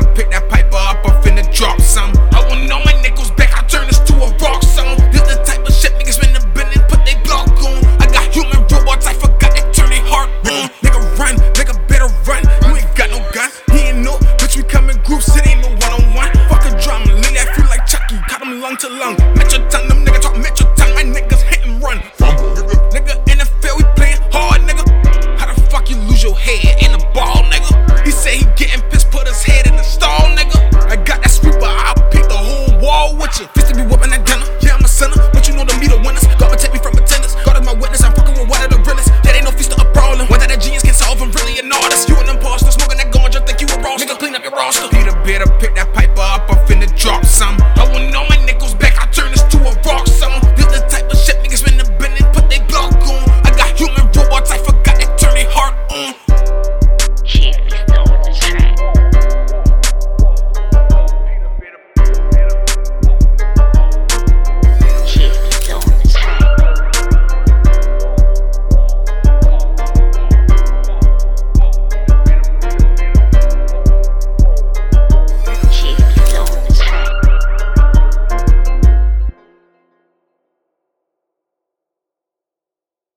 better pick that piper up, I'm finna drop some. I want all my nickels back, I turn this to a rock song. This the type of shit niggas in the bin and put they block on. I got human robots, I forgot to turn their heart on. Nigga run, nigga better run. You ain't got no gun, he ain't no bitch. We come in groups, it ain't no one on one. Fuck a drama, lean that feel like Chucky, cut him lung to lung. Metro tongue, them niggas talk metro tongue, my niggas hit and run. Nigga in the field, we playing hard, nigga. How the fuck you lose your head in the ball, nigga? He said he getting pissed.